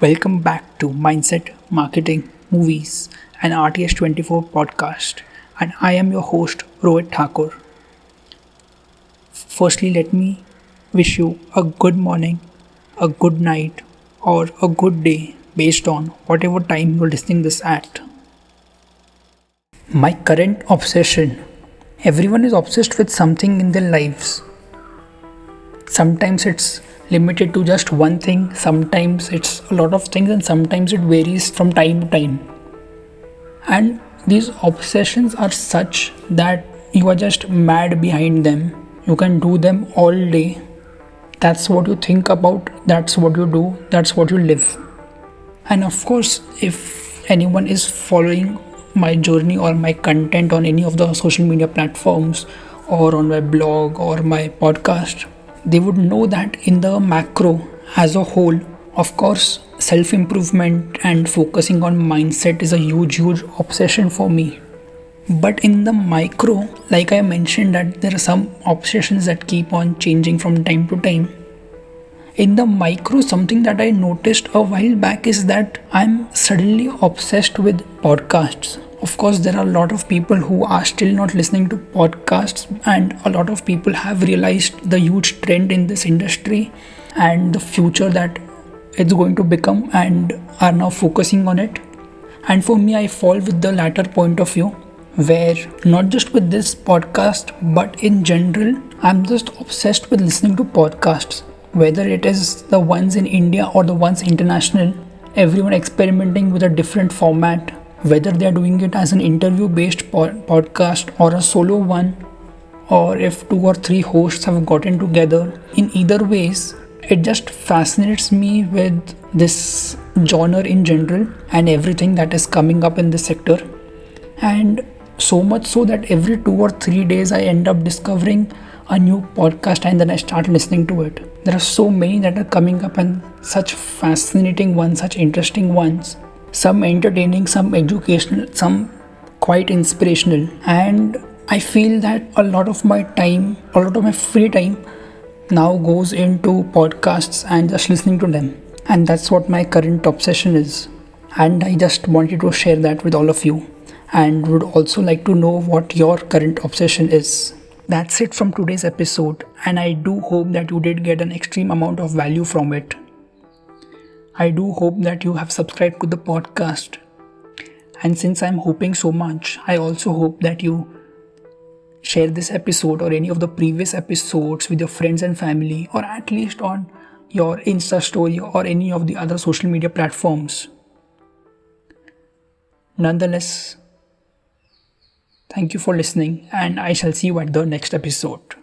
Welcome back to Mindset, Marketing, Movies, and RTS24 podcast. And I am your host, Rohit Thakur. Firstly, let me wish you a good morning, a good night, or a good day based on whatever time you're listening this at. My current obsession everyone is obsessed with something in their lives. Sometimes it's limited to just one thing, sometimes it's a lot of things, and sometimes it varies from time to time. And these obsessions are such that you are just mad behind them. You can do them all day. That's what you think about, that's what you do, that's what you live. And of course, if anyone is following my journey or my content on any of the social media platforms or on my blog or my podcast, they would know that in the macro as a whole, of course, self improvement and focusing on mindset is a huge, huge obsession for me. But in the micro, like I mentioned, that there are some obsessions that keep on changing from time to time. In the micro, something that I noticed a while back is that I'm suddenly obsessed with podcasts of course there are a lot of people who are still not listening to podcasts and a lot of people have realized the huge trend in this industry and the future that it's going to become and are now focusing on it. And for me i fall with the latter point of view where not just with this podcast but in general i'm just obsessed with listening to podcasts. Whether it is the ones in india or the ones international everyone experimenting with a different format whether they are doing it as an interview based podcast or a solo one or if two or three hosts have gotten together. In either ways it just fascinates me with this genre in general and everything that is coming up in this sector. And so much so that every two or three days i end up discovering a new podcast and then i start listening to it. There are so many that are coming up and such fascinating ones such interesting ones some entertaining, some educational, some quite inspirational. And I feel that a lot of my time, a lot of my free time now goes into podcasts and just listening to them. And that's what my current obsession is. And I just wanted to share that with all of you and would also like to know what your current obsession is. That's it from today's episode, and I do hope that you did get an extreme amount of value from it. I do hope that you have subscribed to the podcast. And since I'm hoping so much, I also hope that you share this episode or any of the previous episodes with your friends and family, or at least on your Insta story or any of the other social media platforms. Nonetheless, thank you for listening, and I shall see you at the next episode.